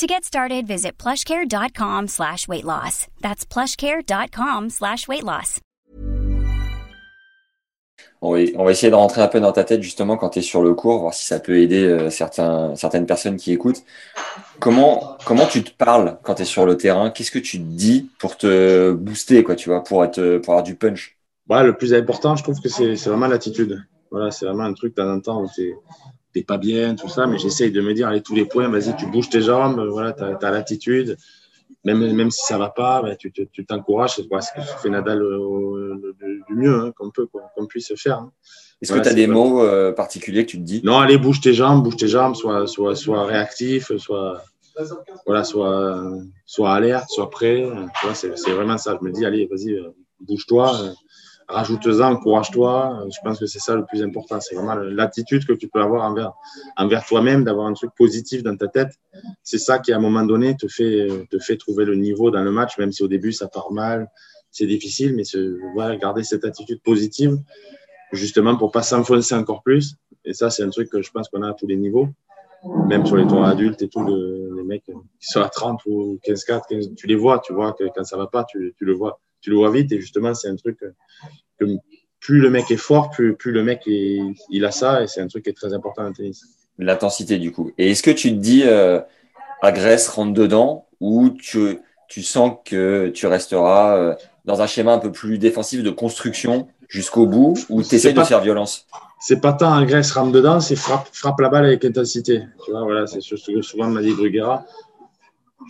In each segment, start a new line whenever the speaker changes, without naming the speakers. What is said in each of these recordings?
To get started, visit plushcare.com slash weight loss. That's plushcare.com slash weight loss.
On va, on va essayer de rentrer un peu dans ta tête justement quand tu es sur le cours, voir si ça peut aider euh, certains, certaines personnes qui écoutent. Comment, comment tu te parles quand tu es sur le terrain? Qu'est-ce que tu te dis pour te booster, quoi, tu vois, pour, être, pour avoir du punch?
Ouais, le plus important, je trouve que c'est vraiment l'attitude. Voilà, c'est vraiment un truc, tu un temps où t'es pas bien, tout ça, mais j'essaye de me dire, allez, tous les points, vas-y, tu bouges tes jambes, voilà, tu as, l'attitude. Même, même si ça va pas, ben, tu t'encourages. Tu c'est ce que fait Nadal du mieux hein, qu'on peut, qu'on puisse faire. Hein.
Est-ce que tu as des mots euh, particuliers que tu te dis?
Non, allez, bouge tes jambes, bouge tes jambes, sois, soit, soit réactif, soit, voilà, soit, soit alerte, soit prêt. C'est vraiment ça. Je me dis, allez, vas-y, euh, bouge-toi rajoute-en, encourage-toi. Je pense que c'est ça le plus important. C'est vraiment l'attitude que tu peux avoir envers, envers toi-même, d'avoir un truc positif dans ta tête. C'est ça qui, à un moment donné, te fait, te fait trouver le niveau dans le match, même si au début ça part mal, c'est difficile, mais voilà, garder cette attitude positive, justement pour pas s'enfoncer encore plus. Et ça, c'est un truc que je pense qu'on a à tous les niveaux, même sur les tours adultes et tout, les mecs qui sont à 30 ou 15-4, tu les vois, tu vois que quand ça va pas, tu, tu le vois tu le vois vite. Et justement, c'est un truc que plus le mec est fort, plus, plus le mec il a ça. Et c'est un truc qui est très important le tennis.
L'intensité, du coup. Et est-ce que tu te dis, euh, agresse, rentre dedans, ou tu, tu sens que tu resteras euh, dans un schéma un peu plus défensif de construction jusqu'au bout, ou tu essaies de faire violence?
C'est pas tant agresse, rentre dedans, c'est frappe, frappe la balle avec intensité. Tu vois, voilà, c'est ce que souvent m'a dit Bruguera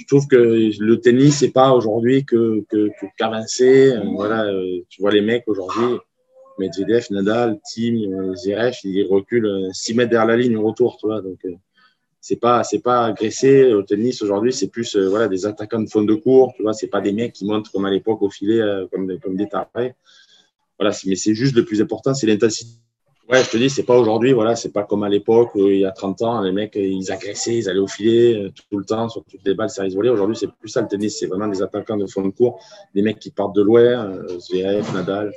je trouve que le tennis, c'est pas aujourd'hui que, que, qu'avancer. voilà, euh, tu vois les mecs aujourd'hui, Medvedev, Nadal, Tim, euh, Zverev, ils reculent 6 mètres derrière la ligne au retour, tu vois. Donc, euh, c'est pas, c'est pas agressé. Au tennis, aujourd'hui, c'est plus, voilà, des attaquants de fond de cours, tu vois. C'est pas des mecs qui montent comme à l'époque au filet, comme, comme des tarés. Voilà, mais c'est juste le plus important, c'est l'intensité Ouais, je te dis, c'est pas aujourd'hui, voilà, c'est pas comme à l'époque, il y a 30 ans, les mecs, ils agressaient, ils allaient au filet euh, tout le temps, sur toutes les balles, ça volées. Aujourd'hui, c'est plus ça le tennis, c'est vraiment des attaquants de fond de cours, des mecs qui partent de loin, euh, Zverev, Nadal,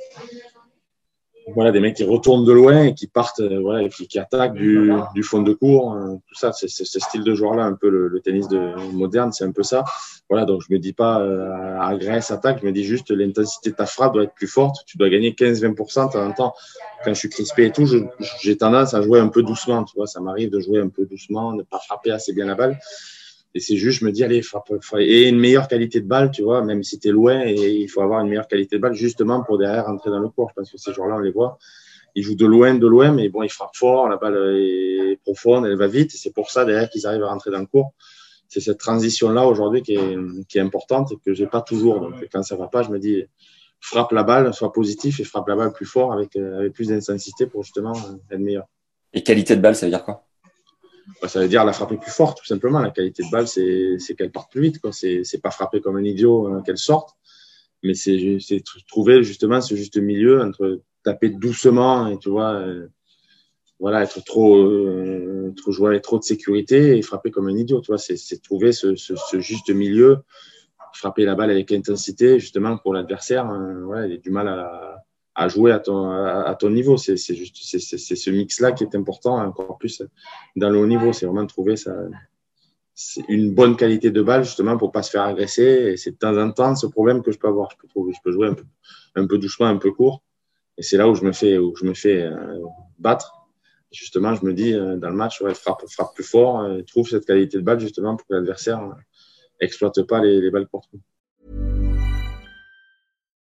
voilà, des mecs qui retournent de loin et qui partent, euh, voilà, qui, qui attaquent du, du, fond de cours. Hein, tout ça, c'est ce style de joueur-là, un peu le, le, tennis de, moderne, c'est un peu ça. Voilà, donc je me dis pas euh, agresse, attaque, je me dis juste l'intensité de ta frappe doit être plus forte. Tu dois gagner 15-20% de temps en temps. Quand je suis crispé et tout, j'ai tendance à jouer un peu doucement. Tu vois, ça m'arrive de jouer un peu doucement, de pas frapper assez bien la balle. Et c'est juste, je me dis, allez, frappe, et une meilleure qualité de balle, tu vois, même si tu es loin, et il faut avoir une meilleure qualité de balle, justement pour derrière rentrer dans le cours. Je pense que ces joueurs-là, on les voit. Ils jouent de loin, de loin, mais bon, ils frappent fort, la balle est profonde, elle va vite, c'est pour ça, derrière, qu'ils arrivent à rentrer dans le cours. C'est cette transition-là, aujourd'hui, qui est, qui est importante et que j'ai pas toujours. Donc, quand ça va pas, je me dis, frappe la balle, sois positif et frappe la balle plus fort avec, avec plus d'intensité pour justement être meilleur.
Et qualité de balle, ça veut dire quoi?
Bah, ça veut dire la frapper plus forte, tout simplement. La qualité de balle, c'est qu'elle parte plus vite. C'est, pas frapper comme un idiot euh, qu'elle sorte, mais c'est, trouver justement ce juste milieu entre taper doucement et tu vois, euh, voilà, être trop, euh, trop jouer avec trop de sécurité et frapper comme un idiot. C'est, trouver ce, juste milieu, frapper la balle avec intensité justement pour l'adversaire. Hein, ouais, il a du mal à à jouer à ton, à, ton niveau. C'est juste c'est ce mix-là qui est important, encore plus dans le haut niveau. C'est vraiment de trouver ça, une bonne qualité de balle, justement, pour pas se faire agresser. Et c'est de temps en temps ce problème que je peux avoir. Je peux, trouver, je peux jouer un peu, un peu doucement, un peu court. Et c'est là où je me fais, où je me fais euh, battre. justement, je me dis, euh, dans le match, ouais, frappe, frappe plus fort, euh, trouve cette qualité de balle, justement, pour que l'adversaire exploite pas les, les balles courtes.